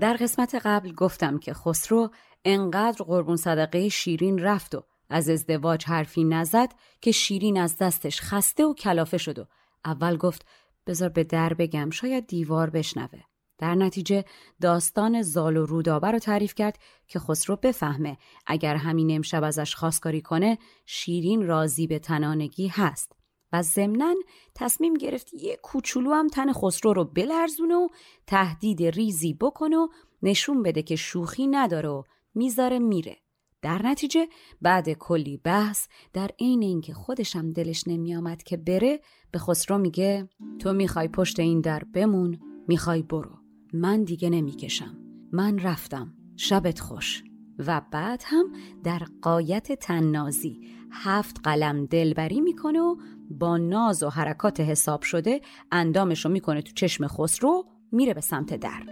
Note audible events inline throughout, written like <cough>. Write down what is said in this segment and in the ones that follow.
در قسمت قبل گفتم که خسرو انقدر قربون صدقه شیرین رفت و از ازدواج حرفی نزد که شیرین از دستش خسته و کلافه شد و اول گفت بذار به در بگم شاید دیوار بشنوه. در نتیجه داستان زال و رودابه رو تعریف کرد که خسرو بفهمه اگر همین امشب ازش خواستگاری کنه شیرین راضی به تنانگی هست و ضمنا تصمیم گرفت یه کوچولو هم تن خسرو رو بلرزونه و تهدید ریزی بکنه و نشون بده که شوخی نداره و می‌ذاره میره. در نتیجه بعد کلی بحث در عین اینکه خودشم دلش نمیآمد که بره به خسرو میگه تو می‌خوای پشت این در بمون می‌خوای برو. من دیگه نمی‌کشم. من رفتم. شبت خوش. و بعد هم در قایت تننازی هفت قلم دلبری می‌کنه و با ناز و حرکات حساب شده اندامش رو می‌کنه تو چشم خسرو میره به سمت در.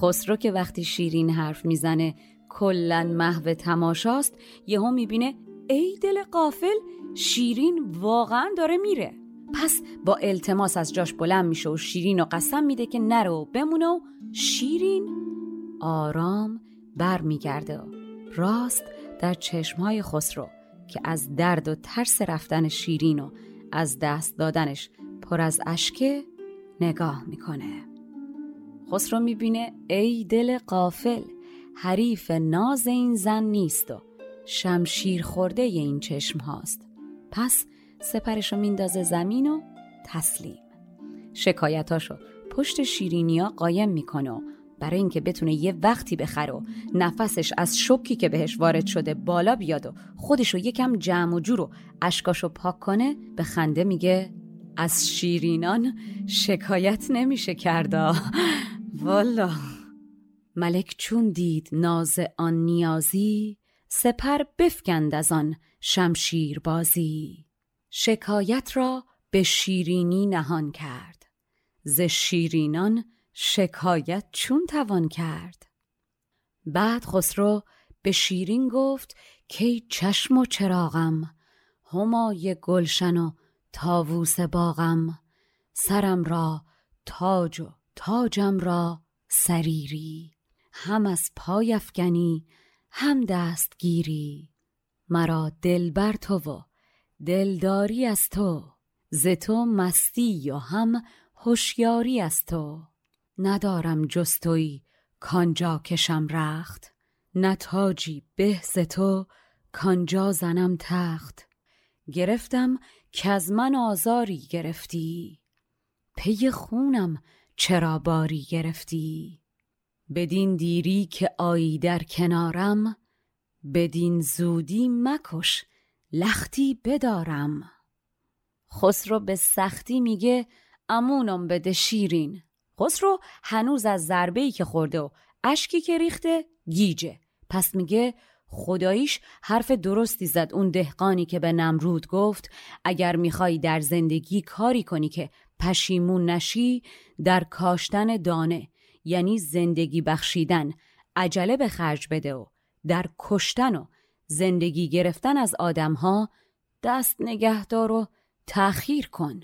خسرو که وقتی شیرین حرف می‌زنه کلا محو تماشاست یهو می‌بینه ای دل قافل شیرین واقعا داره میره. پس با التماس از جاش بلند میشه و شیرین و قسم میده که نره و بمونه و شیرین آرام بر میگرده راست در چشمهای خسرو که از درد و ترس رفتن شیرین و از دست دادنش پر از اشکه نگاه می‌کنه. خسرو می‌بینه ای دل قافل حریف ناز این زن نیست و شمشیر خورده این چشم هاست. پس سپرشو میندازه زمین و تسلیم. شکایتاشو پشت شیرینیا قایم می‌کنه و برای اینکه بتونه یه وقتی بخره و نفسش از شوکی که بهش وارد شده بالا بیاد و خودشو یکم جمع و جور و اشکاشو پاک کنه به خنده میگه از شیرینان شکایت نمیشه کرده <laughs> والا. ملک چون دید ناز آن نیازی سپر بفکند از آن شمشیر بازی شکایت را به شیرینی نهان کرد. ز شیرینان شکایت چون توان کرد. بعد خسرو به شیرین گفت کی چشم و چراغم همای گلشن و تاووس باغم سرم را تاج و تاجم را سریری. هم از پای افگنی هم دستگیری. مرا دل بر تو و دلداری از تو ز تو مستی و هم هوشیاری از تو. ندارم جستوی کانجا کشم رخت. نتاجی به ز تو کانجا زنم تخت. گرفتم که از من آزاری گرفتی. پی خونم چرا باری گرفتی؟ بدین دیری که آیی در کنارم بدین زودی مکش لختی بدارم. خسرو به سختی میگه امونم بده شیرین. خسرو هنوز از ضربه که خورده و اشکی که ریخته گیجه. پس میگه خداییش حرف درستی زد. اون دهقانی که به نمرود گفت اگر می‌خوای در زندگی کاری کنی که پشیمون نشی در کاشتن دانه یعنی زندگی بخشیدن عجله به خرج بده و در کشتن و زندگی گرفتن از آدمها دست نگهدار و تأخیر کن.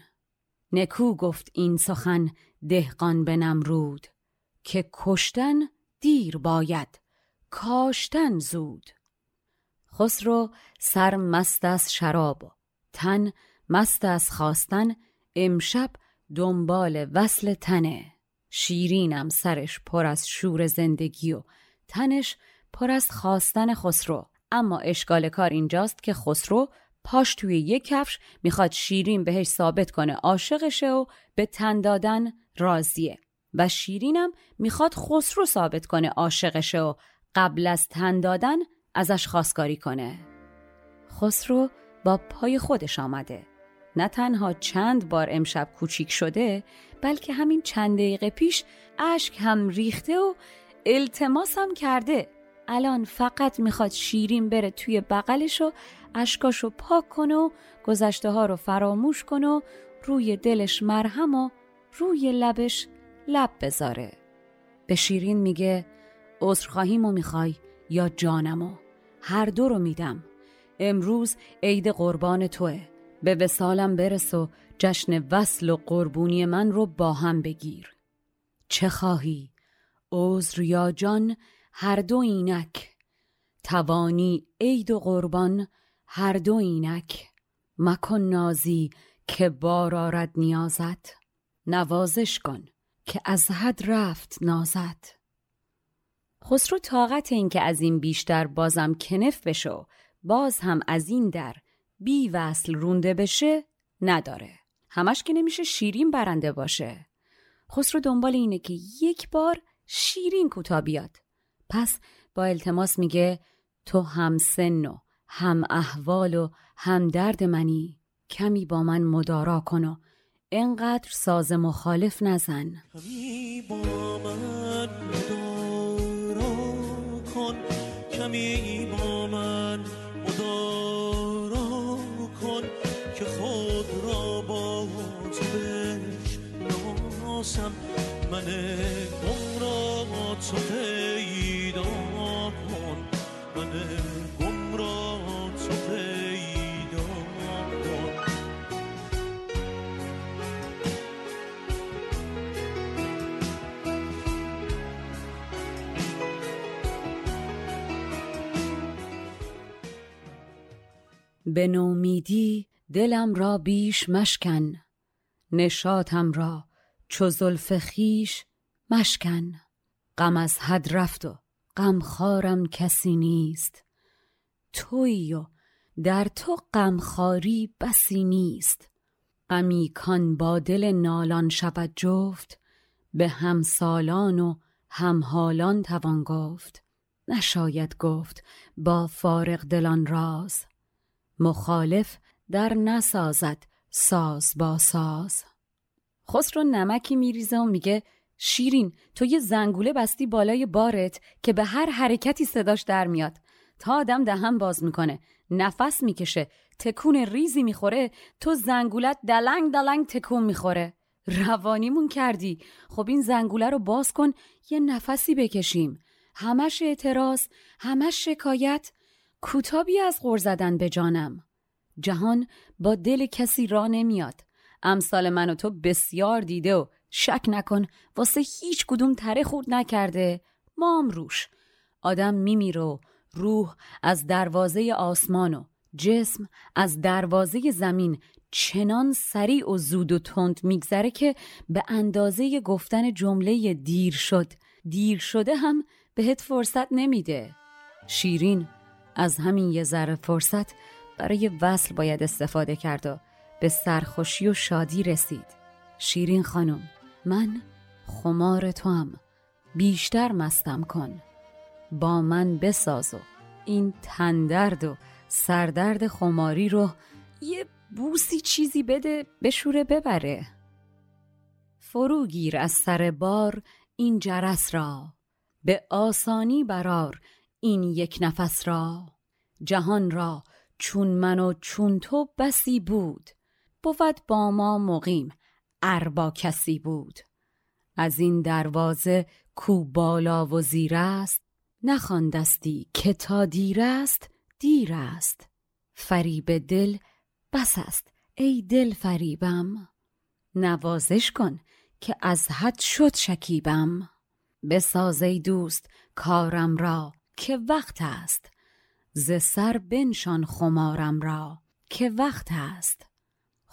نکو گفت این سخن دهقان به نمرود که کشتن دیر باید کاشتن زود. خسرو سر مست از شراب تن مست از خواستن امشب دنبال وصل تنه. شیرینم سرش پر از شور زندگی و تنش پر از خواستن خسرو. اما اشکال کار اینجاست که خسرو پاش توی یک کفش می‌خواد شیرین بهش ثابت کنه عاشقشه و به تن دادن راضیه و شیرینم می‌خواد خسرو ثابت کنه عاشقشه و قبل از تن دادن ازش خواستگاری کنه. خسرو با پای خودش آمده. نه تنها چند بار امشب کوچیک شده بلکه همین چند دقیقه پیش اشک هم ریخته و التماس هم کرده. الان فقط می‌خواد شیرین بره توی بغلش و اشکاشو پاک کنه و گذشته ها رو فراموش کنه و روی دلش مرهم و روی لبش لب بذاره. به شیرین میگه عذرخواهیمو می‌خوای یا جانمو هر دو رو میدم. امروز عید قربان توه. به وسالم برس و جشن وصل و قربونی من رو با هم بگیر. چه خواهی؟ عذر یا جان؟ هر دو اینک. توانی عید و قربان؟ هر دو اینک. مکن نازی که بار آرد نیازت. نوازش کن که از حد رفت نازت خسرو طاقت این که از این بیشتر بازم کنف بشو باز هم از این در بی وصل رونده بشه نداره. همش که نمیشه شیرین برنده باشه. خسرو دنبال اینه که یک بار شیرین کوتا بیاد. پس با التماس میگه تو هم سن و هم احوال و هم درد منی. کمی با من مدارا کن و انقدر ساز مخالف نزن. کمی با من مدارا کن کمی با من مدارا کن که خود را با تو بشناسم. من به نومیدی دلم را بیش مشکن نشاتم را چو زلف خیش مشکن. غم از حد رفت و غمخوارم کسی نیست تویی و در تو غمخواری بسی نیست. غمی کان با دل نالان شود جفت به همسالان و همحالان توان گفت. نشاید گفت با فارغ دلان راز مخالف در نسازد ساز با ساز. خسرو نمکی میریزه و میگه شیرین تو یه زنگوله بستی بالای بارت که به هر حرکتی صداش در میاد. تا آدم دهن باز می‌کنه نفس می‌کشه تکون ریزی می‌خوره تو زنگولت دلنگ دلنگ تکون می‌خوره. روانیمون کردی. خب این زنگوله رو باز کن یه نفسی بکشیم. همش اعتراض همش شکایت کوتابی از غور زدن به جانم. جهان با دل کسی را نمیاد. امثال من و تو بسیار دیده و شک نکن واسه هیچ کدوم تره خورد نکرده. مام روش. آدم میمیره روح از دروازه آسمان و جسم از دروازه زمین چنان سریع و زود و تند میگذره که به اندازه گفتن جمله دیر شد. دیر شده هم بهت فرصت نمیده. شیرین از همین یه ذره فرصت برای وصل باید استفاده کرد و به سرخوشی و شادی رسید. شیرین خانم من خمار تو هم بیشتر مستم کن. با من بساز و این تندرد و سردرد خماری رو یه بوسی چیزی بده بشوره ببره. فروگیر از سر بار این جرس را. به آسانی برار این یک نفس را جهان را چون من و چون تو بسی بود. بود با ما مقیم اربا کسی بود. از این دروازه کو بالا و زیر است نخواندستی که تا دیر است دیر است. فریب دل بس است ای دل فریبم. نوازش کن که از حد شد شکیبم. بساز ای دوست کارم را که وقت است. ز سر بنشان خمارم را که وقت است.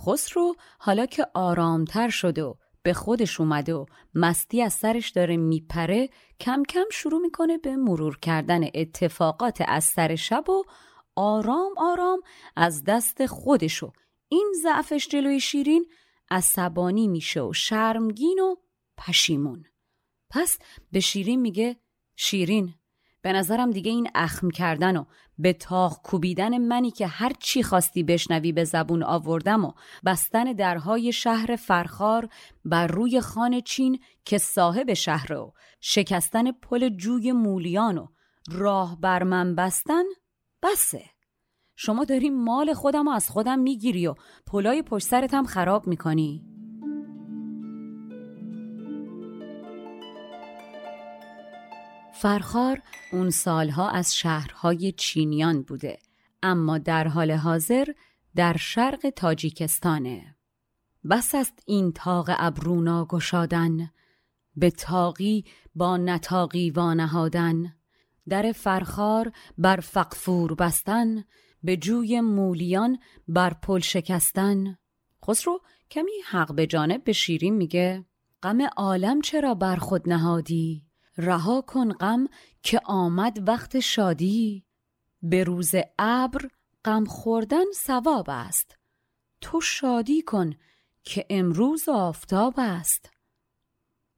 خسرو حالا که آرامتر شد و به خودش اومده و مستی از سرش داره میپره کم کم شروع می‌کنه به مرور کردن اتفاقات از سر شب و آرام آرام از دست خودش و این ضعفش جلوی شیرین عصبانی میشه و شرمگین و پشیمون. پس به شیرین میگه شیرین به نظرم دیگه این اخم کردن و به تاق کوبیدن منی که هر چی خواستی بشنوی به زبون آوردم و بستن درهای شهر فرخار بر روی خان چین که صاحب شهر و شکستن پل جوی مولیان و راه بر من بستن بسه. شما داری مال خودم و از خودم می‌گیری و پلای پشت سرت خراب می‌کنی. فرخار اون سالها از شهرهای چینیان بوده اما در حال حاضر در شرق تاجیکستانه. بس است این تاق ابرونا گشادن به تاقی با نتاقی وانهادن. در فرخار بر فقفور بستن به جوی مولیان بر پل شکستن. خسرو کمی حق به جانب به شیرین میگه غم عالم چرا بر خود نهادی؟ رها کن غم که آمد وقت شادی. به روز ابر غم خوردن ثواب است. تو شادی کن که امروز آفتاب است.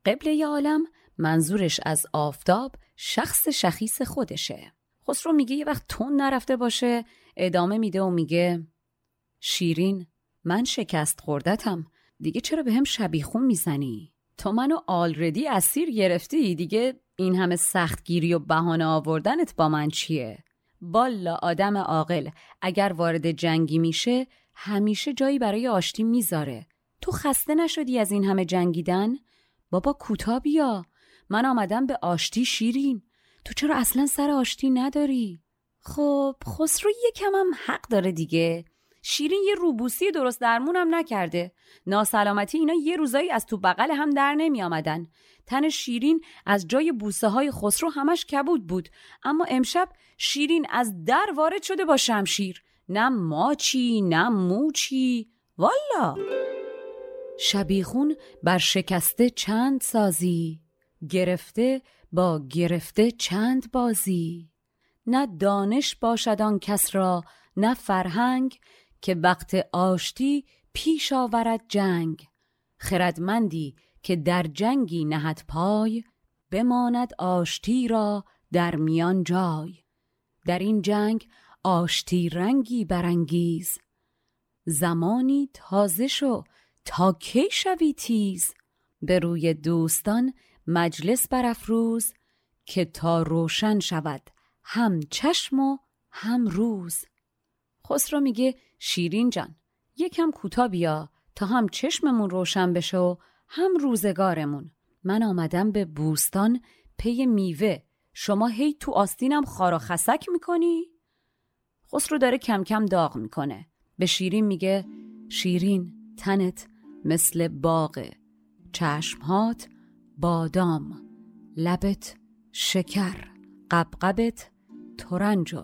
قبله عالم منظورش از آفتاب شخص شخیص خودشه. خسرو میگه یه وقت تون نرفته باشه ادامه میده و میگه شیرین من شکست خوردتم دیگه چرا به هم شبیخون می‌زنی؟ تو منو آلردی اسیر گرفتی دیگه این همه سختگیری و بهانه آوردنت با من چیه؟ بالا آدم عاقل اگر وارد جنگی میشه همیشه جایی برای آشتی می‌ذاره تو خسته نشدی از این همه جنگیدن؟ بابا کوتا بیا من آمدم به آشتی شیرین تو چرا اصلا سر آشتی نداری؟ خب خسرو یکم هم حق داره دیگه شیرین یه روبوسی درست درمون هم نکرده. ناسلامتی اینا یه روزایی از تو بغل هم در نمی آمدن. تن شیرین از جای بوسه های خسرو همش کبود بود. اما امشب شیرین از در وارد شده با شمشیر. نه ماچی نه موچی والا! شبیخون بر شکسته چند سازی. گرفته با گرفته چند بازی. نه دانش باشد آن کس را نه فرهنگ که وقت آشتی پیش آورد جنگ. خردمندی که در جنگی نهد پای بماند آشتی را در میان جای. در این جنگ آشتی رنگی برانگیز. زمانی تازه شو تا کی شوی تیز. به روی دوستان مجلس برافروز که تا روشن شود هم چشم و هم روز. خسرو میگه شیرین جان یکم کوتا بیا تا هم چشممون روشن بشه و هم روزگارمون. من آمدم به بوستان پی میوه. شما هی تو آستینم خارا خسک می‌کنی؟ خسرو داره کم کم داغ می‌کنه. به شیرین میگه شیرین تنت مثل باغه چشمهات بادام. لبت شکر. قبقبت ترنج و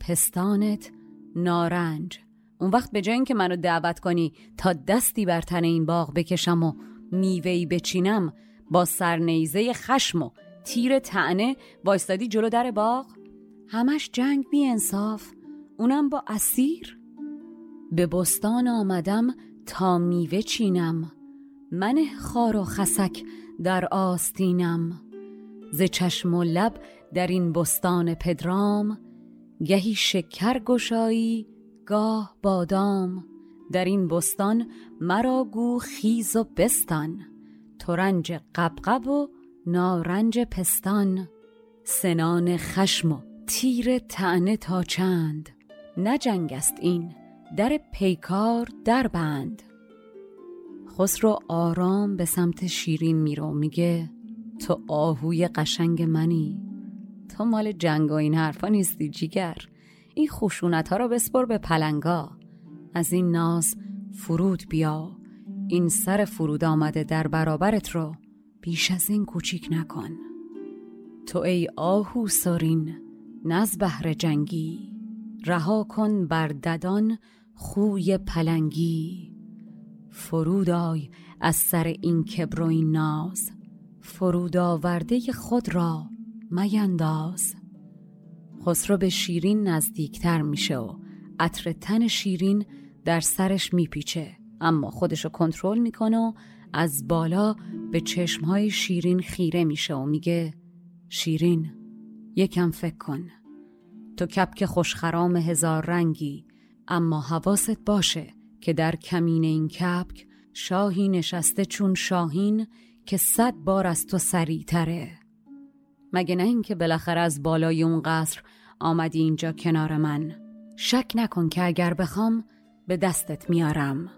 پستانت نارنج. اون وقت به جای اینکه منو دعوت کنی تا دستی بر تن این باغ بکشم و میوهی بچینم با سرنیزه خشم و تیر تعنه وایستادی جلو در باغ؟ همش جنگ بی انصاف اونم با اسیر؟ به بستان آمدم تا میوه چینم من خار و خسک در آستینم. ز چشم و لب در این بستان پدرام گهی شکر گشایی گاه بادام. در این بستان مرا گو خیز و بستان. ترنج قبقب و نارنج پستان. سنان خشم و تیر تعنه تا چند. نه جنگ است این در پیکار در بند خسرو آرام به سمت شیرین میرو میگه تو آهوی قشنگ منی. تو مال جنگ و این حرفا نیستی جیگر. این خشونت ها رو بسپر به پلنگا. از این ناز فرود بیا. این سر فرود آمده در برابرت رو بیش از این کوچیک نکن. تو ای آهو سرین نز بهر جنگی. رها کن بر ددان خوی پلنگی. فرود آی از سر این کبر و این ناز. فرود آورده خود را مینداز. خسرو به شیرین نزدیکتر میشه و عطر تن شیرین در سرش میپیچه. اما خودشو کنترل می‌کنه و از بالا به چشمهای شیرین خیره میشه و میگه شیرین یکم فکر کن. تو کپک خوشخرام هزار رنگی اما حواست باشه که در کمین این کپک شاهی نشسته چون شاهین که صد بار از تو سریعتره. مگه نه اینکه بالاخره از بالای اون قصر آمدی اینجا کنار من. شک نکن که اگر بخوام به دستت میارم.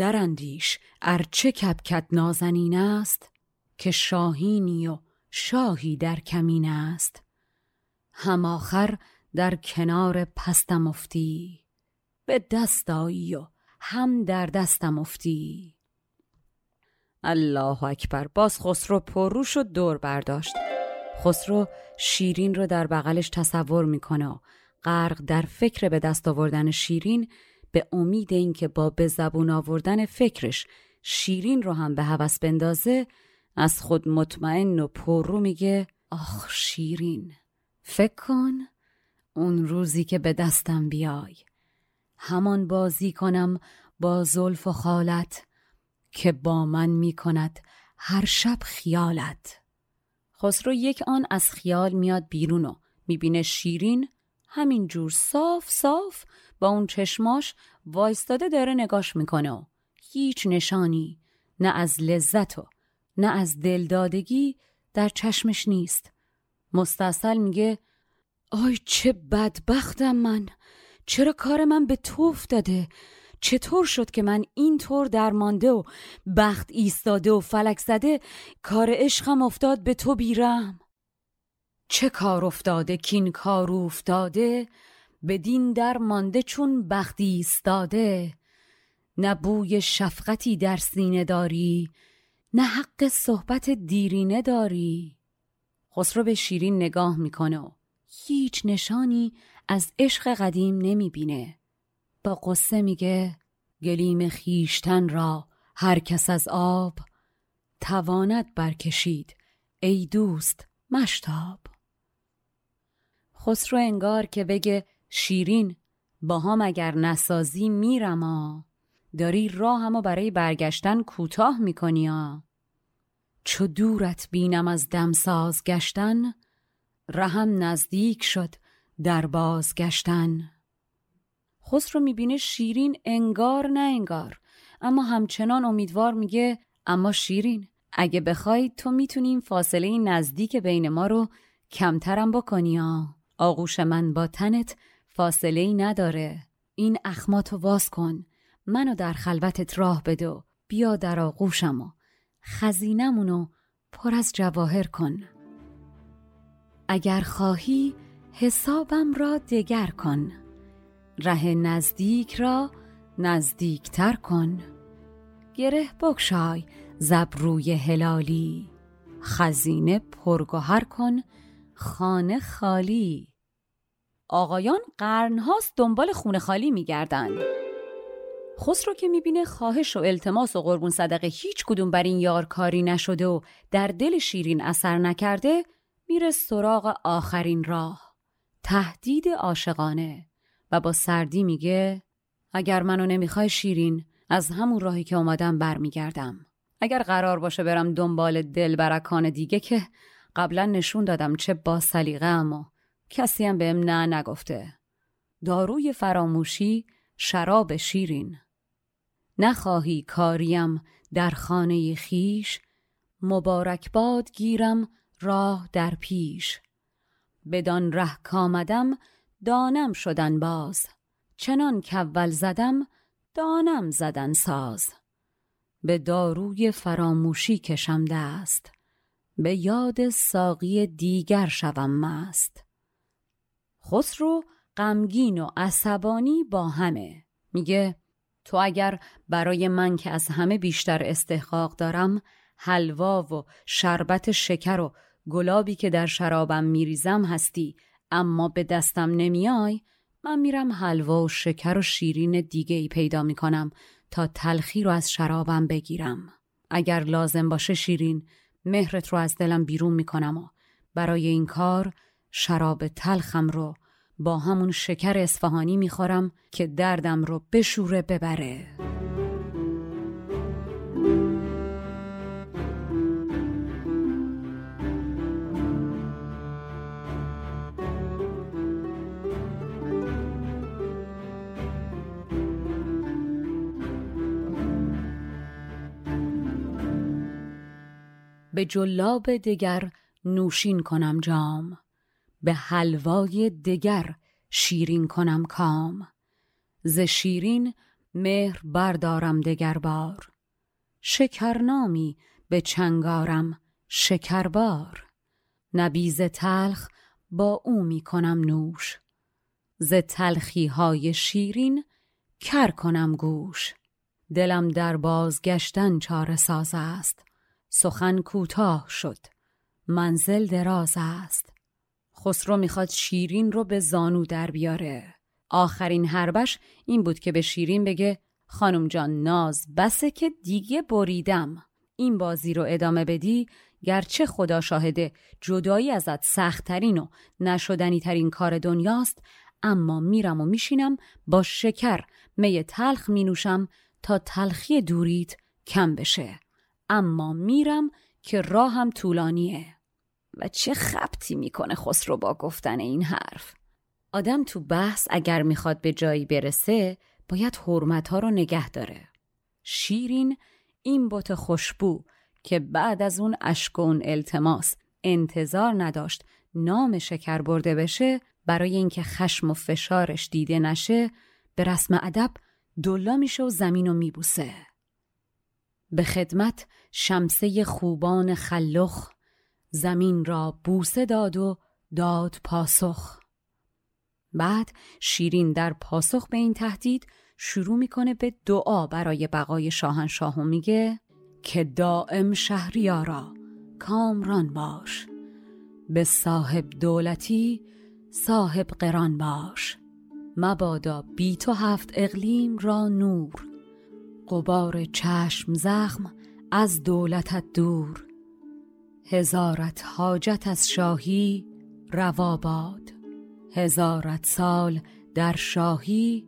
اندیش ارچه کبکت نازنین است که شاهینی و شاهی در کمین است. هم آخر در کنار پستم افتی. به دست آیی و هم در دستم افتی. الله اکبر. باز خسرو پروش و دور برداشت. خسرو شیرین رو در بغلش تصور می‌کنه و غرق در فکر به دست آوردن شیرین به امید اینکه با به زبون آوردن فکرش شیرین رو هم به هوس بندازه از خود مطمئن و پررو میگه آخ شیرین. فکر کن اون روزی که به دستم بیای. همان بازی کنم با زلف و خالت که با من می‌کند هر شب خیالت. خسرو یک آن از خیال میاد بیرون و می‌بینه شیرین همین جور صاف صاف با اون چشماش وایستاده داره نگاش می‌کنه و هیچ نشانی نه از لذت و نه از دلدادگی در چشمش نیست. مستصل میگه آی چه بدبختم من! چرا کار من به تو افتاده؟ چطور شد که من اینطور درمانده و بخت ایستاده و فلک زده کار عشقم افتاد به تو بیرم؟ چه کار افتاده کین کار افتاده؟ بدین در مانده چون بختی ایستاده؟ نه بوی شفقتی در سینه داری نه حق صحبت دیرینه داری؟ خسرو به شیرین نگاه می‌کنه و هیچ نشانی از عشق قدیم نمی‌بینه. با قصه میگه گلیم خیشتن را هر کس از آب تواند برکشید ای دوست مشتاب. خسرو انگار که بگه شیرین با هم اگر نسازی میرم داری راه همو برای برگشتن کوتاه می‌کنی چو دورت بینم از دمساز گشتن رهم نزدیک شد در باز گشتن. خسرو می‌بینه شیرین انگار نه انگار اما همچنان امیدوار میگه اما شیرین اگه بخوای تو می‌تونیم فاصله نزدیک بین ما رو کمترم بکنی ها. آغوش من با تنت فاصله ای نداره. این اخماتو واز کن منو در خلوتت راه بده بیا در آغوشم خزینمونو پر از جواهر کن. اگر خواهی حسابم را دگر کن. ره نزدیک را نزدیکتر کن. گره بکشای زبروی هلالی. خزینه پرگوهر کن خانه خالی. آقایان قرنهاست دنبال خونه خالی میگردن. خسرو که می‌بینه خواهش و التماس و قربون صدقه هیچ کدوم بر این یار کاری نشده و در دل شیرین اثر نکرده میره سراغ آخرین راه. تهدید عاشقانه. و با سردی میگه اگر منو نمی‌خوای شیرین از همون راهی که اومدم برمیگردم. اگر قرار باشه برم دنبال دل برکان دیگه که قبلا نشون دادم چه با سلیقه اما کسی هم بهم نه نگفته. داروی فراموشی شراب شیرین. نخواهی کاریم در خانه خیش مبارک باد گیرم راه در پیش. بدان ره کامدم دانم شدن باز چنان کول زدم دانم زدن ساز. به داروی فراموشی کشم دست به یاد ساقی دیگر شوم مست. خسرو غمگین و عصبانی با همه میگه تو اگر برای من که از همه بیشتر استحقاق دارم حلوا و شربت شکر و گلابی که در شرابم میریزم هستی اما به دستم نمیای من میرم حلوا و شکر و شیرین دیگه ای پیدا می‌کنم تا تلخی رو از شرابم بگیرم. اگر لازم باشه شیرین مهرت رو از دلم بیرون می‌کنم و برای این کار شراب تلخم رو با همون شکر اصفهانی می‌خورم که دردم رو بشوره ببره. به جلاب دگر نوشین کنم جام. به حلوای دگر شیرین کنم کام. ز شیرین مهر بردارم دگر بار شکرنامی به چنگارم شکربار. نبیز تلخ با او می کنم نوش. ز تلخی های شیرین کر کنم گوش. دلم در بازگشتن چاره ساز است. سخن کوتاه شد. منزل دراز است. خسرو می‌خواد شیرین رو به زانو در بیاره. آخرین حربش این بود که به شیرین بگه خانم جان ناز بسه که دیگه بریدم. این بازی رو ادامه بدی گرچه خدا شاهده جدایی ازت سختترین و نشدنی ترین کار دنیاست اما میرم و میشینم با شکر می تلخ می نوشم تا تلخی دوریت کم بشه. اما میرم که راهم طولانیه. و چه خبتی می‌کنه خسرو با گفتن این حرف. آدم تو بحث اگر می‌خواد به جایی برسه باید حرمت ها رو نگه داره. شیرین این بوت خوشبو که بعد از اون اشک و اون التماس انتظار نداشت نام شکر برده بشه برای اینکه خشم و فشارش دیده نشه به رسم ادب دلا میشه و زمین رو میبوسه. به خدمت شمسه خوبان خلخ زمین را بوسه داد و داد پاسخ. بعد شیرین در پاسخ به این تهدید شروع می‌کنه به دعا برای بقای شاهنشاه و میگه که دائم شهریارا کامران باش به صاحب دولتی صاحب قران باش. مبادا بی تو هفت اقلیم را نور قبار چشم زخم از دولتت دور. هزارت حاجت از شاهی رواباد هزارت سال در شاهی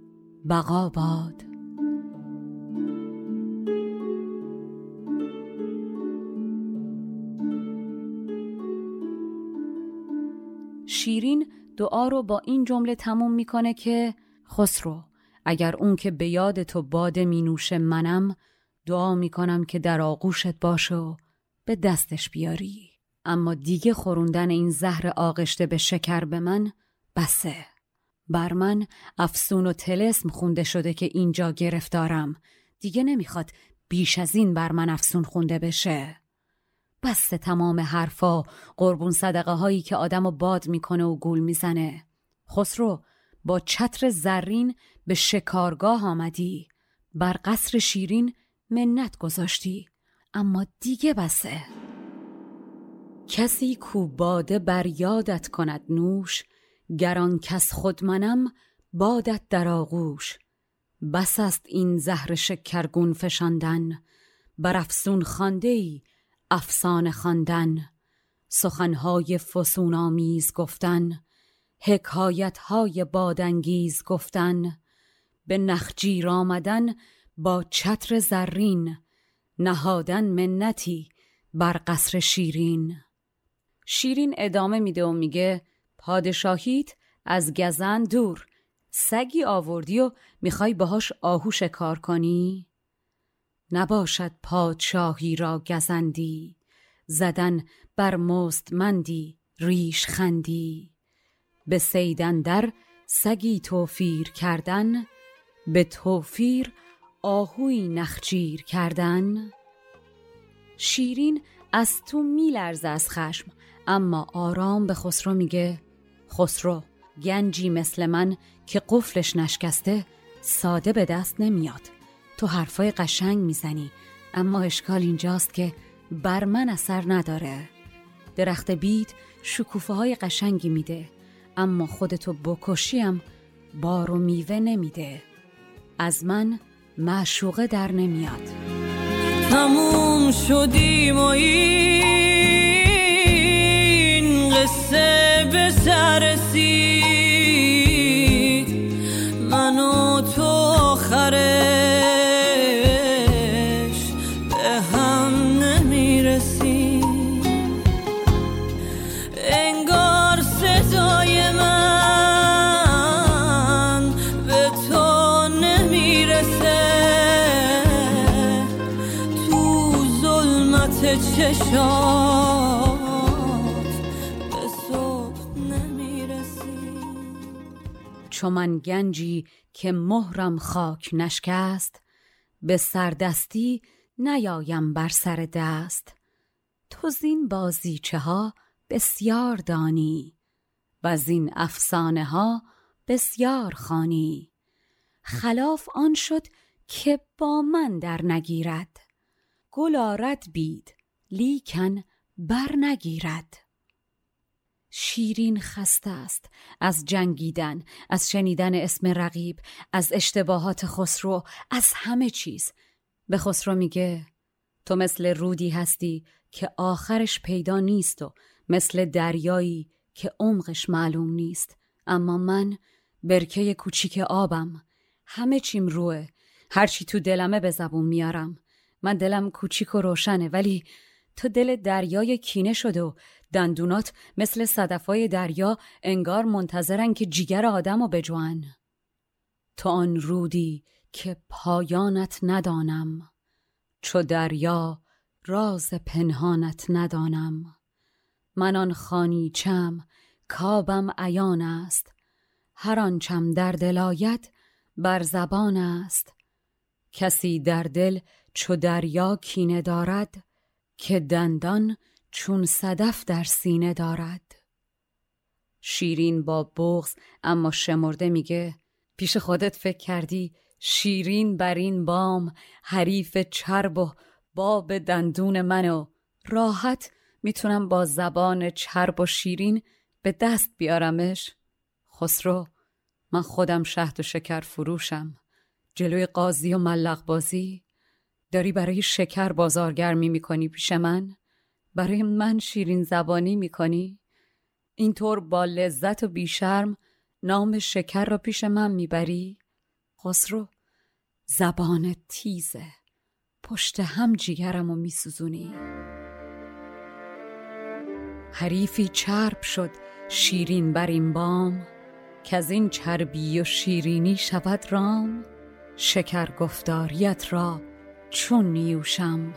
بقاباد شیرین دعا رو با این جمله تموم می‌کنه که خسرو اگر اون که به یاد تو باده مینوشه منم دعا می‌کنم که در آغوشت باشه و به دستش بیاری. اما دیگه خوروندن این زهر آغشته به شکر به من بسه. بر من افسون و تلسم خونده شده که اینجا گرفتارم. دیگه نمی‌خواد بیش از این بر من افسون خونده بشه. بس تمام حرفا قربون صدقه هایی که آدم باد می‌کنه و گول می‌زنه. خسرو با چتر زرین به شکارگاه آمدی. بر قصر شیرین منت گذاشتی. اما دیگه بسه. کسی کو باده بر یادت کند نوش گران کس خود منم بادت در آغوش. بس است این زهر شکرگون فشاندن بر افسون خانده ای افسانه خواندن. سخنهای فسون آمیز گفتن حکایت های بادانگیز گفتن. به نخجیر آمدن با چتر زرین نهادن منتی بر قصر شیرین شیرین ادامه میده و میگه پادشاهیت از گزن دور سگی آوردی و می‌خوای باهاش آهو شکار کنی؟ نباشد پادشاهی را گزندی زدن بر مستمندی ریش خندی به سیدن در سگی توفیر کردن به توفیر آهوی نخجیر کردن؟ شیرین از تو میلرزه از خشم اما آرام به خسرو میگه خسرو گنجی مثل من که قفلش نشکسته ساده به دست نمیاد. تو حرفای قشنگ می‌زنی اما اشکال اینجاست که بر من اثر نداره. درخت بید شکوفه های قشنگی میده اما خودتو بکشیم بار و میوه نمیده. از من معشوقه در نمیاد. تموم شدیم و این قصه به سر چو من گنجی که مهرم خاک نشکست به سردستی نیایم بر سر دست. تو زین بازیچه ها بسیار دانی و زین افسانه ها بسیار خانی خلاف آن شد که با من در نگیرد. گل آرد بید لیکن بر نگیرد. شیرین خسته است از جنگیدن از شنیدن اسم رقیب از اشتباهات خسرو از همه چیز. به خسرو میگه تو مثل رودی هستی که آخرش پیدا نیست و مثل دریایی که عمقش معلوم نیست. اما من برکه کوچیک آبم. همه چیم روه. هرچی تو دلمه به زبون میارم. من دلم کوچیک و روشنه ولی تو دل دریای کینه شده و دندونات مثل صدفای دریا انگار منتظرن که جیگر آدم رو بجوان. تو آن رودی که پایانت ندانم. چو دریا راز پنهانت ندانم. من آن خانیچم کابم عیان است. هر آنچم در دل آید بر زبان است. کسی در دل چو دریا کینه دارد که دندان چون صدف در سینه دارد. شیرین با بغز اما شمرده میگه پیش خودت فکر کردی شیرین بر این بام حریف چرب و باب دندون من و راحت می‌تونم با زبان چرب و شیرین به دست بیارمش. خسرو من خودم شهد و شکر فروشم. جلوی قاضی و ملق بازی. داری برای شکر بازارگرمی می‌کنی پیش من؟ برای من شیرین زبانی می‌کنی؟ اینطور با لذت و بیشرم نام شکر را پیش من می‌بری؟ خسرو زبان تیزه پشت هم جیگرم و میسوزونی حریفی چرب شد شیرین بر این بام که از این چربی و شیرینی شود رام شکر گفتاریت را چون نیوشم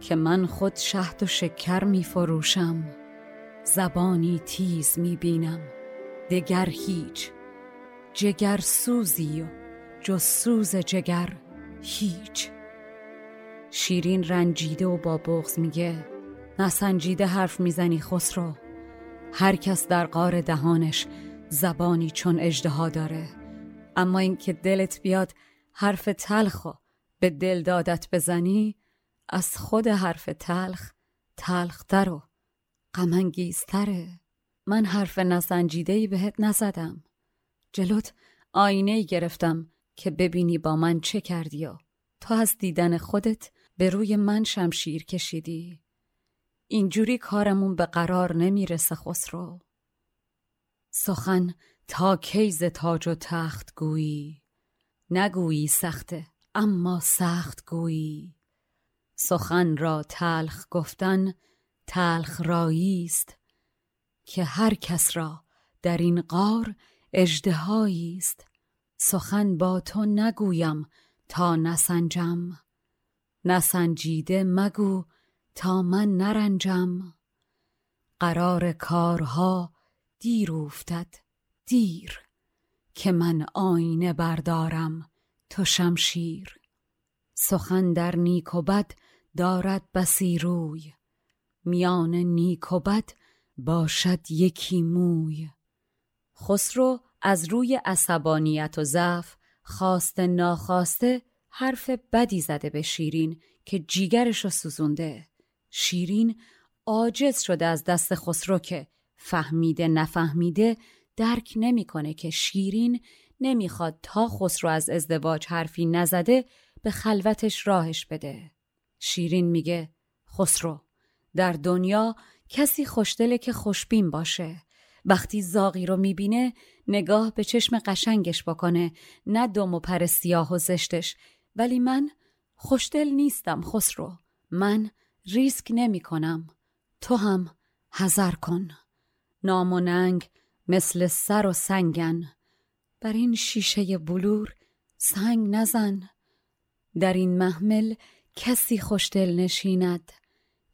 که من خود شهد و شکر می فروشم زبانی تیز می بینم دگر هیچ جگر سوزی و جز سوز جگر هیچ. شیرین رنجیده و با بغز میگه نسنجیده حرف می‌زنی خسرو هر کس در قار دهانش زبانی چون اجدها داره. اما اینکه دلت بیاد حرف تلخو به دل دادت بزنی از خود حرف تلخ تلختر و غمانگیزتره. من حرف نسنجیده بهت نزدم. جلوت آینه گرفتم که ببینی با من چه کردی و تا از دیدن خودت به روی من شمشیر کشیدی. اینجوری کارمون به قرار نمی‌رسه خسرو. سخن تا کیز تاج و تخت گویی؟ نگویی سخته. اما سخت گویی. سخن را تلخ گفتن تلخ رایی است که هر کس را در این قار اژدهایی است. سخن با تو نگویم تا نسنجم. نسنجیده مگو تا من نرنجم. قرار کارها دیر افتد دیر که من آینه بردارم. تو شمشیر سخن در نیک و بد دارد بسی روی میان نیک و بد باشد یکی موی. خسرو از روی عصبانیت و ضعف خواسته ناخواسته حرف بدی زده به شیرین که جیگرش رو سوزونده. شیرین عاجز شده از دست خسرو که فهمیده نفهمیده درک نمی‌کنه که شیرین نمی‌خواد تا خسرو از ازدواج حرفی نزده به خلوتش راهش بده. شیرین میگه خسرو در دنیا کسی خوشدله که خوشبین باشه. وقتی زاغی رو می‌بینه نگاه به چشم قشنگش بکنه. نه دم و پر سیاه و زشتش. ولی من خوشدل نیستم خسرو. من ریسک نمی کنم تو هم حذر کن. نام و ننگ مثل سر و سنگن. بر این شیشه بلور سنگ نزن. در این محمل کسی خوشدل نشیند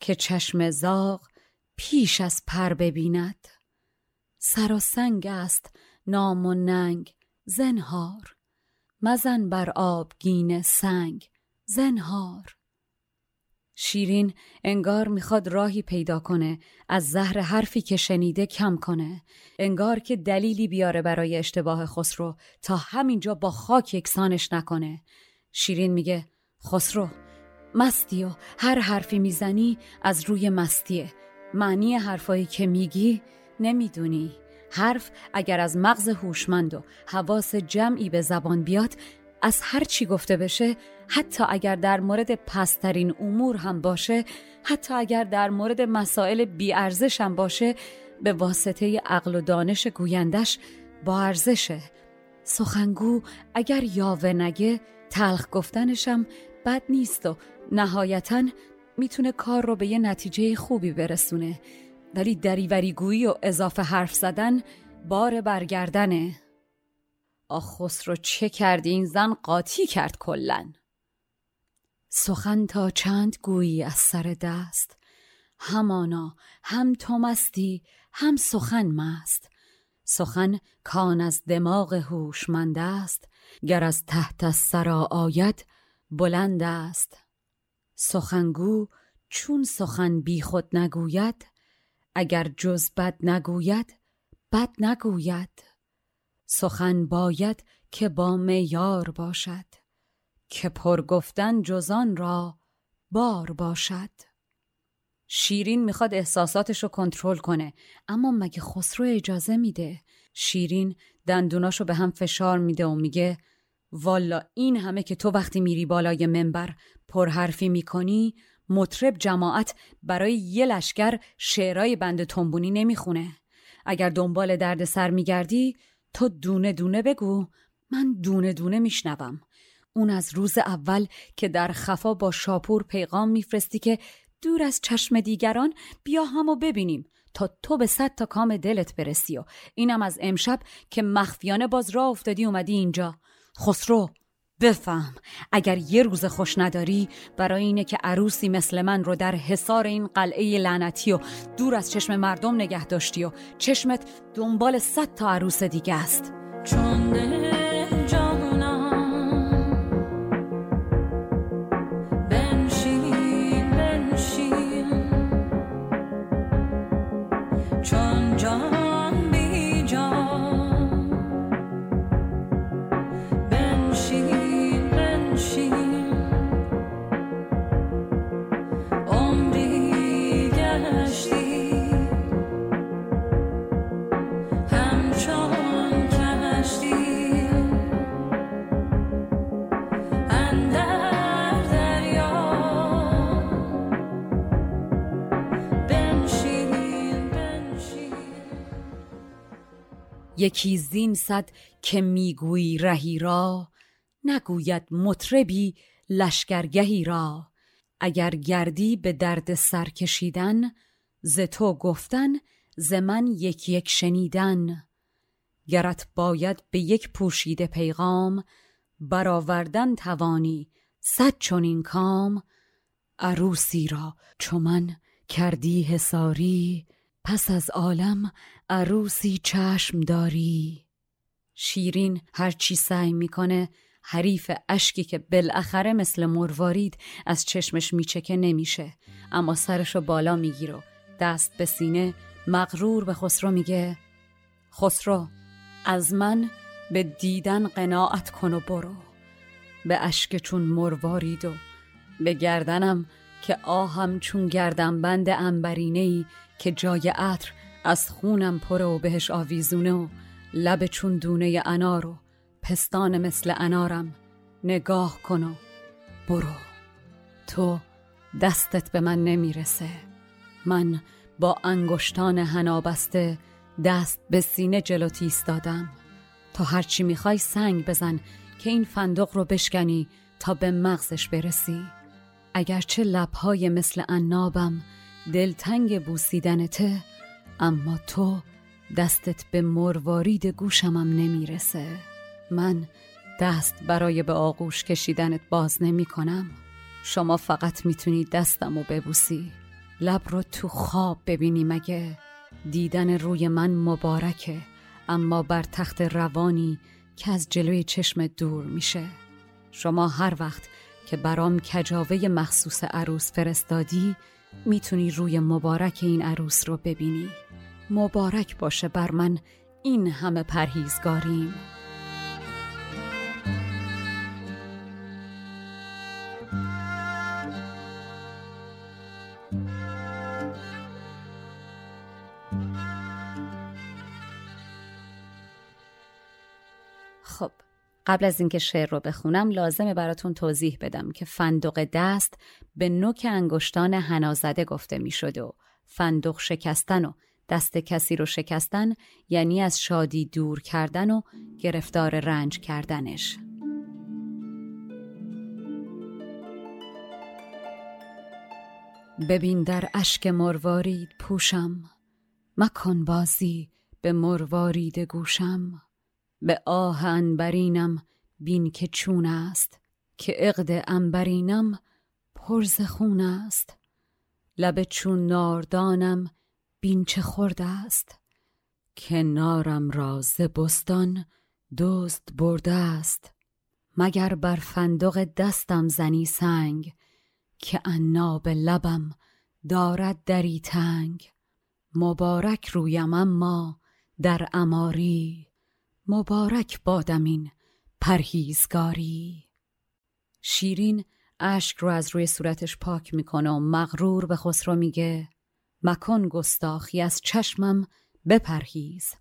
که چشم زاغ پیش از پر ببیند. سر و سنگ است نام و ننگ زنهار مزن بر آبگین سنگ زنهار. شیرین انگار می‌خواد راهی پیدا کنه از زهر حرفی که شنیده کم کنه. انگار که دلیلی بیاره برای اشتباه خسرو تا همینجا با خاک یکسانش نکنه. شیرین میگه خسرو مستی و هر حرفی می‌زنی از روی مستیه. معنی حرفایی که میگی نمی‌دونی. حرف اگر از مغز هوشمند و حواس جمعی به زبان بیاد از هر چی گفته بشه حتی اگر در مورد پسترین امور هم باشه حتی اگر در مورد مسائل بیارزش هم باشه به واسطه عقل و دانش گویندش با ارزشه سخنگو اگر یاوه نگه تلخ گفتنشم بد نیست و نهایتا می‌تونه کار رو به یه نتیجه خوبی برسونه. ولی دریوری گویی و اضافه حرف زدن بار برگردنه. آخ خسرو چه کردی؟ این زن قاطی کرد کلن سخن تا چند گویی از سر دست؟ همانا هم تو مستی هم سخن مست. سخن کان از دماغ هوشمند است گر از تحت از سرا آید بلند است. سخنگو چون سخن بی خود نگوید اگر جز بد نگوید بد نگوید. سخن باید که با معیار باشد. که پر گفتن جزان را بار باشد. شیرین می‌خواد احساساتش رو کنترل کنه اما مگه خسرو اجازه میده؟ شیرین دندوناشو به هم فشار میده و میگه والا این همه که تو وقتی میری بالای منبر پرحرفی می‌کنی مطرب جماعت برای یه لشکر شعرهای بند تنبونی نمی‌خونه. اگر دنبال درد سر میگردی تو دونه دونه بگو. من دونه دونه میشنوم. اون از روز اول که در خفا با شاپور پیغام میفرستی که دور از چشم دیگران بیا همو ببینیم تا تو به صد تا کام دلت برسی و اینم از امشب که مخفیانه باز راه افتادی اومدی اینجا. خسرو بفهم. اگر یه روز خوش نداری برای اینه که عروسی مثل من رو در حصار این قلعه لعنتی و دور از چشم مردم نگه داشتی و چشمت دنبال صد تا عروس دیگه است. چون یکی زین صد که می‌گویی رهی را نگوید مطربی لشکرگهی را. اگر گردی به درد سر کشیدن ز تو گفتن ز من یک یک شنیدن. گرت باید به یک پوشیده پیغام برآوردن توانی صد چنین کام. عروسی را چو من کردی حساری پس از عالم عروسی چشم داری؟ شیرین هرچی سعی می‌کنه حریف اشکی که بالاخره مثل مروارید از چشمش میچکه نمیشه. اما سرشو بالا می‌گیره. دست به سینه مغرور به خسرو میگه خسرو از من به دیدن قناعت کن و برو. به اشک چون مروارید و به گردنم که آهم چون گردن بند انبرینه ای که جای عطر از خونم پره و بهش آویزونه و لب چون دونه انار و پستان مثل انارم نگاه کن و برو. تو دستت به من نمی‌رسه. من با انگشتان هنابسته دست به سینه جلوتی ایستادم تا هرچی می‌خوای سنگ بزن که این فندق رو بشکنی تا به مغزش برسی. اگرچه لبهای مثل انابم دلتنگ بوسیدنته اما تو دستت به مروارید گوشمم نمی‌رسه. من دست برای به آغوش کشیدنت باز نمی کنم شما فقط می‌تونی دستم رو ببوسی. لب رو تو خواب ببینی مگه. دیدن روی من مبارکه اما بر تخت روانی که از جلوی چشم دور میشه. شما هر وقت که برام کجاوه مخصوص عروس فرستادی می‌تونی روی مبارک این عروس رو ببینی. مبارک باشه بر من این همه پرهیزگاریم. خب قبل از اینکه شعر رو بخونم لازمه براتون توضیح بدم که فندق دست به نوک انگشتان هنازده گفته می شد و فندق شکستن و دست کسی رو شکستن یعنی از شادی دور کردن و گرفتار رنج کردنش. ببین در اشک مروارید پوشم مکن بازی به مروارید گوشم. به آه انبرینم بین که چون است که عقد انبرینم پرز خون است. لب چون ناردانم بین چه خورده است؟ که نارم را ز بستان دزد برده است. مگر بر فندق دستم زنی سنگ که عناب لبم دارد دری تنگ؟ مبارک رویم اما در اماری مبارک بادم این پرهیزگاری. شیرین اشک رو از روی صورتش پاک می‌کنه و مغرور به خسرو میگه. مکن گستاخی از چشمم بپرهیز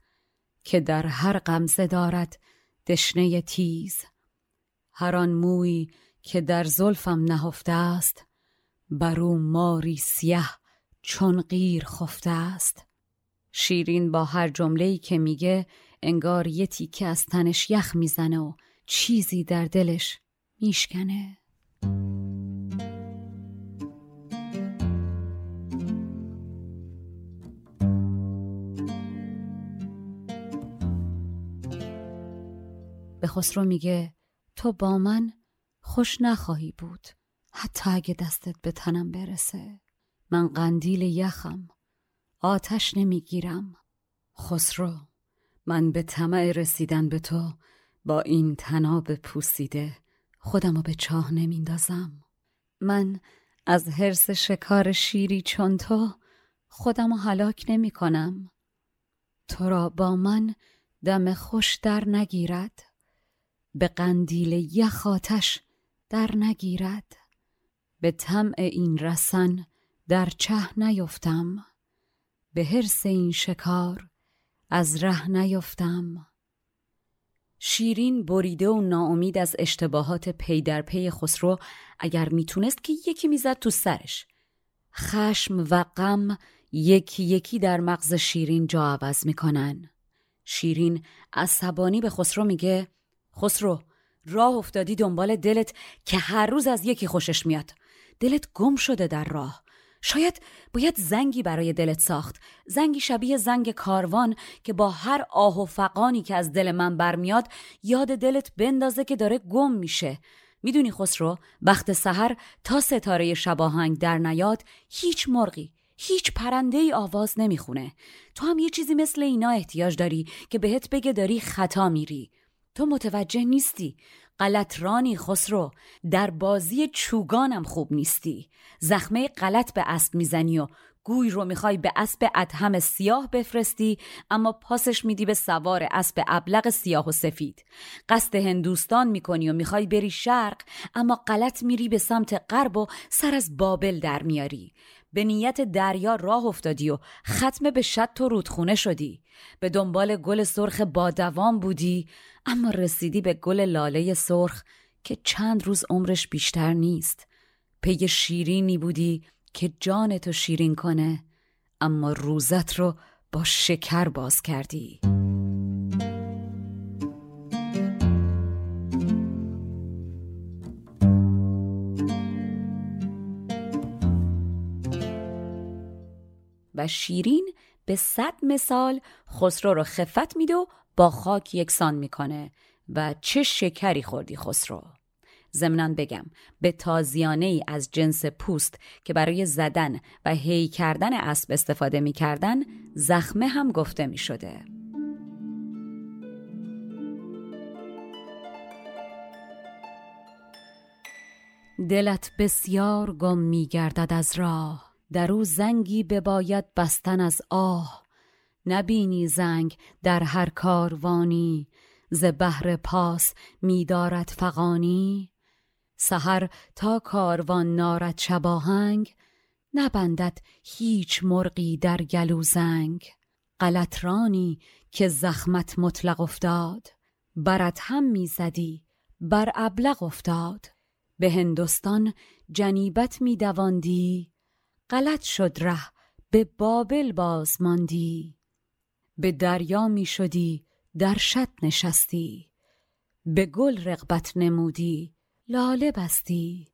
که در هر غمزه دارد دشنه تیز. هر آن موی که در زلفم نهفته است بر او ماری سیه چون غیر خفته است. شیرین با هر جمله‌ای که میگه انگار یه تیکه از تنش یخ می‌زنه و چیزی در دلش میشکنه. به خسرو میگه تو با من خوش نخواهی بود. حتی اگه دستت به تنم برسه. من قندیل یخم. آتش نمی‌گیرم. خسرو من به طمع رسیدن به تو با این تناب پوسیده خودمو به چاه نمیندازم. من از حرس شکار شیری چون تو خودمو هلاک نمی کنم تو را با من دم خوش در نگیرد. به قندیل یخ آتش در نگیرد. به طمع این رسن در چه نیفتم. به حرس این شکار از ره نیفتم. شیرین بریده و ناامید از اشتباهات پی در پی خسرو اگر می‌تونست که یکی می‌زد تو سرش. خشم و غم یکی یکی در مغز شیرین جا عوض می‌کنن. شیرین عصبانی به خسرو میگه خسرو راه افتادی دنبال دلت که هر روز از یکی خوشش میاد. دلت گم شده در راه. شاید باید زنگی برای دلت ساخت. زنگی شبیه زنگ کاروان که با هر آه و فقانی که از دل من برمیاد یاد دلت بندازه که داره گم میشه. می‌دونی خسرو وقت سحر تا ستاره شباهنگ در نیاد هیچ مرغی هیچ پرنده ای آواز نمی‌خونه. تو هم یه چیزی مثل اینا احتیاج داری که بهت بگه داری خطا میری. تو متوجه نیستی. غلط رانی خسرو در بازی چوگانم خوب نیستی. زخمه غلط به اسب می‌زنی و گوی رو می‌خوای به اسب ادهم سیاه بفرستی اما پاسش میدی به سوار اسب ابلق سیاه و سفید. قصد هندوستان می‌کنی و می‌خوای بری شرق اما غلط میری به سمت غرب و سر از بابل در میاری. به نیت دریا راه افتادی و ختم به شط و رودخونه شدی. به دنبال گل سرخ بادوام بودی اما رسیدی به گل لاله سرخ که چند روز عمرش بیشتر نیست. پی شیرینی بودی که جان تو شیرین کنه اما روزت رو با شکر باز کردی. و شیرین به صد مثال خسرو رو خفت میده و با خاک یکسان می‌کنه. و چه شکری خوردی خسرو؟ ضمنا بگم به تازیانه ای از جنس پوست که برای زدن و هی کردن اسب استفاده می‌کردن زخمه هم گفته می شده. دلت بسیار گم می گردد از راه. در او زنگی بباید بستن از آه. نبینی زنگ در هر کاروانی ز بهر پاس میدارد فقانی سحر تا کاروان نارد شباهنگ نبندد هیچ مرغی در گلو زنگ. غلطرانی که زخمت مطلق افتاد برت هم می‌زدی بر ابلق افتاد. به هندوستان جنیبت میدواندی غلط شد ره به بابل باز ماندی. به دریا می شدی در شط نشستی. به گل رغبت نمودی لاله بستی.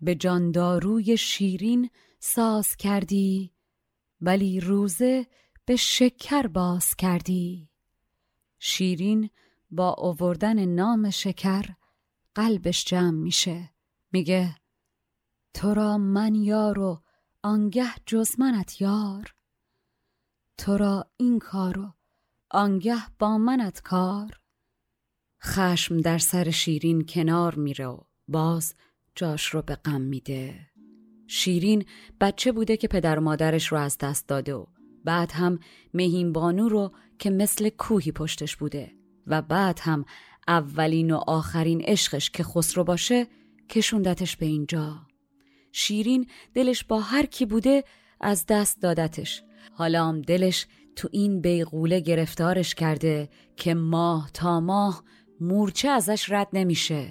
به جانداروی شیرین ساز کردی ولی روزه به شکر باز کردی. شیرین با اووردن نام شکر قلبش جمع میشه. میگه تو را من یارو آنگه جز منت یار. تو را این کارو آنگه با منت کار. خشم در سر شیرین کنار میره و باز جاش رو به غم میده. شیرین بچه بوده که پدر و مادرش رو از دست داده و بعد هم مهین بانو رو که مثل کوهی پشتش بوده و بعد هم اولین و آخرین عشقش که خسرو باشه کشوندتش به اینجا. شیرین دلش با هر کی بوده از دست دادتش. حالا هم دلش تو این بیغوله گرفتارش کرده که ماه تا ماه مورچه ازش رد نمیشه.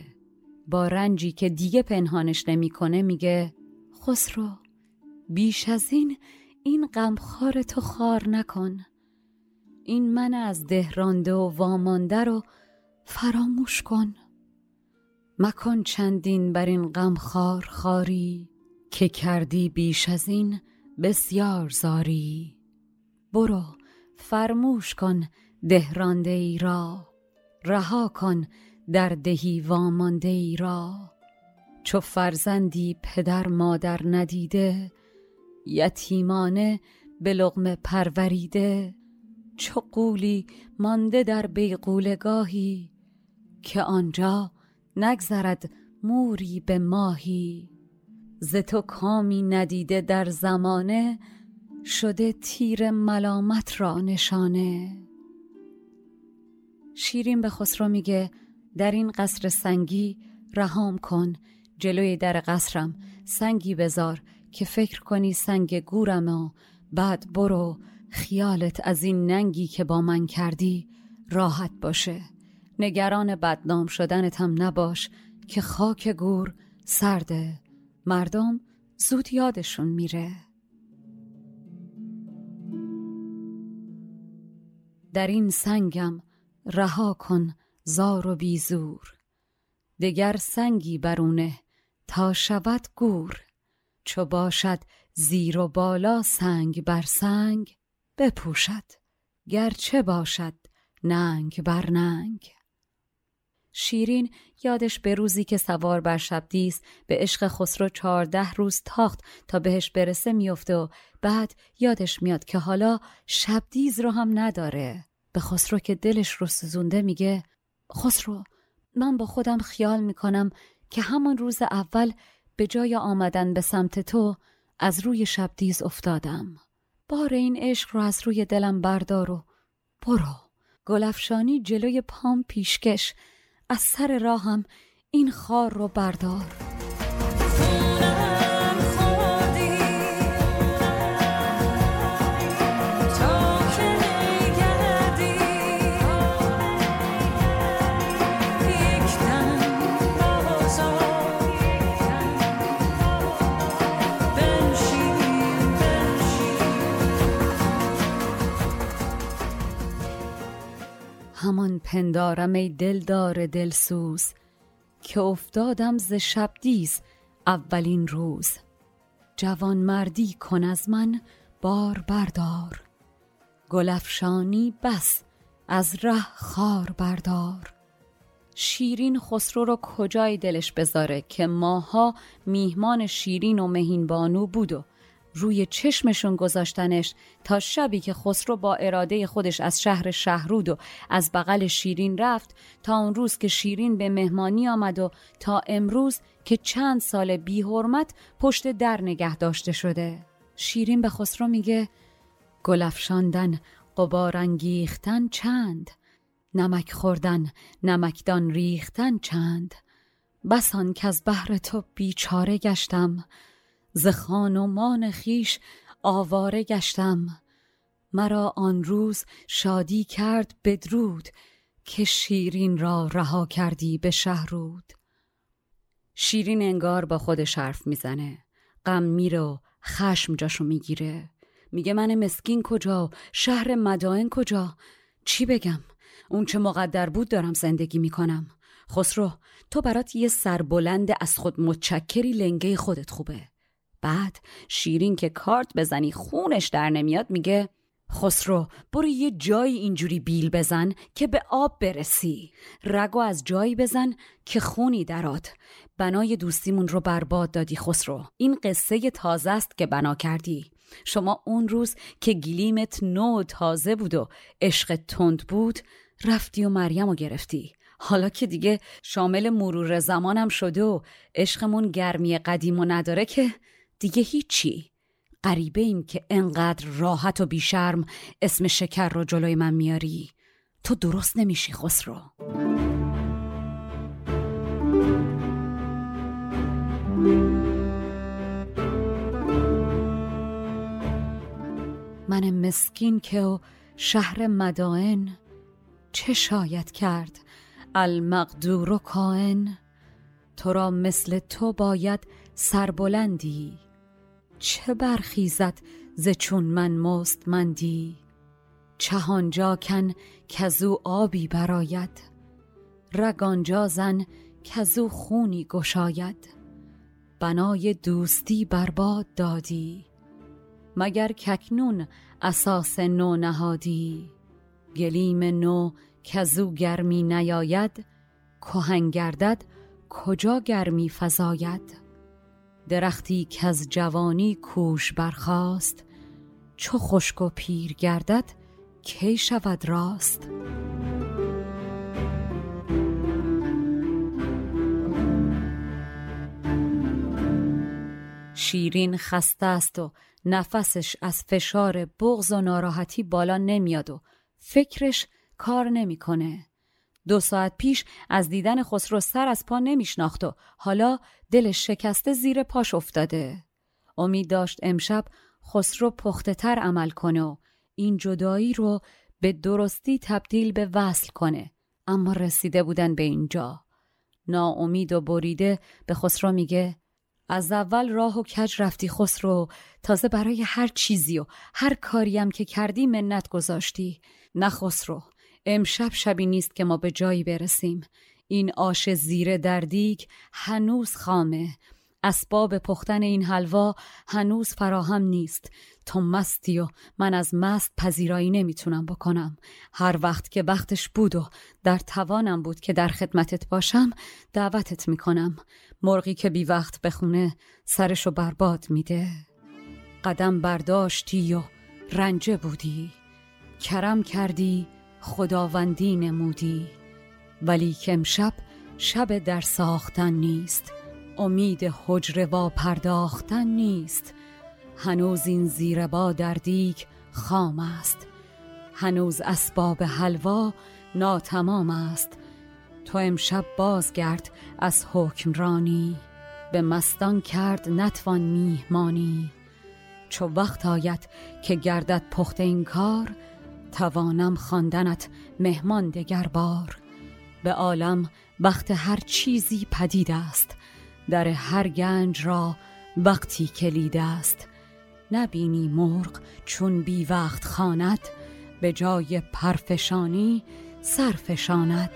با رنجی که دیگه پنهانش نمی‌کنه میگه خسرو بیش از این این غمخوار تو خار نکن. این من از دهرانده و وامانده رو فراموش کن. مکن چندین بر این غمخوار خاری. که کردی بیش از این بسیار زاری. برو فرموش کن دهرانده ای را. رها کن در دهی وامانده ای را. چو فرزندی پدر مادر ندیده یتیمانه به لغمه پروریده. چو قولی مانده در بیغولگاهی که آنجا نگذرد موری به ماهی. ز تو کامی ندیده در زمانه شده تیر ملامت را نشانه. شیرین به خسرو میگه در این قصر سنگی رهام کن جلوی در قصرم سنگی بذار که فکر کنی سنگ گورم و بعد برو خیالت از این ننگی که با من کردی راحت باشه. نگران بدنام شدنت هم نباش که خاک گور سرده. مردم زود یادشون میره. در این سنگم رها کن زار و بیزور دگر سنگی برونه تا شود گور. چو باشد زیر و بالا سنگ بر سنگ بپوشد گرچه باشد ننگ بر ننگ. شیرین یادش به روزی که سوار بر شبدیس به عشق خسرو چهارده روز تاخت تا بهش برسه میفته و بعد یادش میاد که حالا شبدیز رو هم نداره. به خسرو که دلش رو سوزونده میگه خسرو من با خودم خیال می‌کنم که همان روز اول به جای آمدن به سمت تو از روی شبدیز افتادم. بار این عشق رو از روی دلم بردار و برو. گلفشانی جلوی پام پیشکش از سر راهم این خار رو بردار. همان پندارم ای دلدار دلسوز که افتادم ز شبدیز اولین روز. جوان مردی کن از من بار بردار. گلفشانی بس از ره خار بردار. شیرین خسرو رو کجای دلش بذاره که ماها میهمان شیرین و مهین بانو بود و روی چشمشون گذاشتنش تا شبی که خسرو با اراده خودش از شهر شهرود و از بغل شیرین رفت تا اون روز که شیرین به مهمانی آمد و تا امروز که چند سال بی حرمت پشت در نگه داشته شده. شیرین به خسرو میگه گلفشاندن قبار انگیختن چند؟ نمک خوردن نمکدان ریختن چند؟ بسان که از بحر تو بیچاره گشتم. ز خانمان خیش آواره گشتم. مرا آن روز شادی کرد بدرود که شیرین را رها کردی به شهرود. شیرین انگار با خودش حرف می‌زنه. غم میره و خشم جاشو می‌گیره. میگه من مسکین کجا؟ شهر مدائن کجا؟ چی بگم؟ اون چه مقدر بود دارم زندگی می‌کنم. خسرو تو برات یه سربلند از خود متچکری لنگه خودت خوبه. بعد شیرین که کارت بزنی خونش در نمیاد میگه خسرو برو یه جایی اینجوری بیل بزن که به آب برسی. رگو از جایی بزن که خونی درات بنای دوستیمون رو برباد دادی خسرو. این قصه تازه است که بنا کردی. شما اون روز که گلیمت نو تازه بود و عشق تند بود رفتی و مریم رو گرفتی. حالا که دیگه شامل مرور زمانم شده و عشقمون گرمی قدیم و نداره که دیگه هیچی. غریبه ایم که انقدر راحت و بیشرم اسم شکر رو جلوی من میاری. تو درست نمیشی خسرو. من مسکین که و شهر مدائن چه شاید کرد؟ المقدور و کائن تو را مثل تو باید سربلندی. چه برخیزد ز چون من مستمندی؟ چهانجا کن کزو آبی براید رگانجا زن کزو خونی گشاید. بنای دوستی برباد دادی مگر ککنون اساس نو نهادی؟ گلیم نو کزو گرمی نیاید کهن گردد کجا گرمی فزاید؟ درختی که از جوانی کوش برخاست چو خشک و پیر گردد کی شود راست شیرین خسته است و نفسش از فشار بغض و ناراحتی بالا نمیاد و فکرش کار نمی‌کنه. دو ساعت پیش از دیدن خسرو سر از پا نمیشناخت و حالا دلش شکسته زیر پاش افتاده. امید داشت امشب خسرو پخته تر عمل کنه و این جدایی رو به درستی تبدیل به وصل کنه. اما رسیده بودن به اینجا. ناامید و بریده به خسرو میگه از اول راه و کج رفتی خسرو تازه برای هر چیزی و هر کاریم که کردی منت گذاشتی نه خسرو امشب شبی نیست که ما به جایی برسیم. این آش زیر در دیگ هنوز خامه. اسباب پختن این حلوا هنوز فراهم نیست. تو مستی و من از مست پذیرایی نمی‌تونم بکنم. هر وقت که وقتش بود و در توانم بود که در خدمتت باشم دعوتت می‌کنم. مرغی که بی وقت بخونه سرشو برباد میده. قدم برداشتی و رنجه بودی. کرم کردی خداوندی نمودی. ولی که امشب شب در ساختن نیست. امید حجره و پرداختن نیست. هنوز این زیربا در دیگ خام است. هنوز اسباب حلوا ناتمام است. تو امشب بازگرد از حکمرانی به مستان کرد نتوان میهمانی. چو وقت آید که گردد پخت این کار توانم خواندنت مهمان دگر بار. به عالم وقت هر چیزی پدید است. در هر گنج را وقتی کلید است. نبینی مرغ چون بی وقت خاند به جای پرفشانی سرفشاند.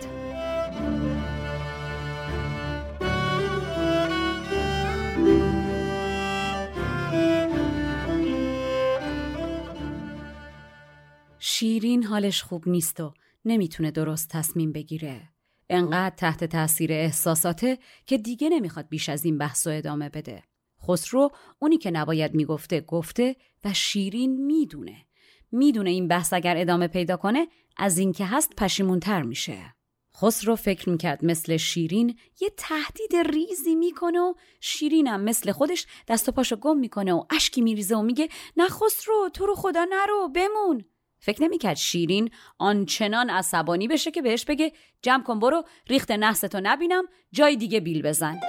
شیرین حالش خوب نیست و نمی‌تونه درست تصمیم بگیره. انقدر تحت تاثیر احساساته که دیگه نمی‌خواد بیش از این بحث و ادامه بده. خسرو اونی که نباید می‌گفته گفته و شیرین می‌دونه. می‌دونه این بحث اگر ادامه پیدا کنه از اینکه هست پشیمونتر میشه. خسرو فکر می‌کرد مثل شیرین یه تهدید ریزی می‌کنه و شیرینم مثل خودش دست و پاشو گم می‌کنه و اشکی میریزه و میگه نه خسرو تو رو خدا نرو بمون فکر نمی‌کرد شیرین آنچنان عصبانی بشه که بهش بگه جمع کن برو ریخت نحستو نبینم جای دیگه بیل بزن.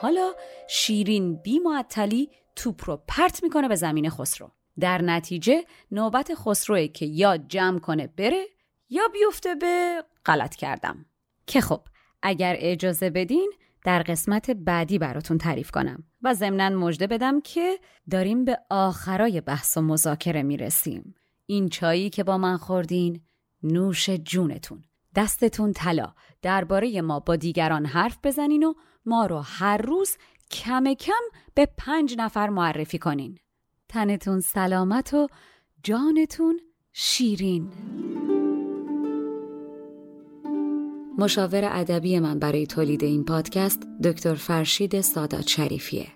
حالا شیرین بی معطلی توپ رو پرت می‌کنه به زمین خسرو. در نتیجه نوبت خسروه که یا جمع کنه بره یا بیفته به غلط کردم. که خب اگر اجازه بدین در قسمت بعدی براتون تعریف کنم و ضمنا مژده بدم که داریم به آخرای بحث و مذاکره می‌رسیم. این چایی که با من خوردین نوش جونتون. دستتون طلا. درباره ما با دیگران حرف بزنین و ما رو هر روز کم کم به پنج نفر معرفی کنین. تنتون سلامت و جانتون شیرین. مشاور ادبی من برای تولید این پادکست دکتر فرشید سادات شریفیه.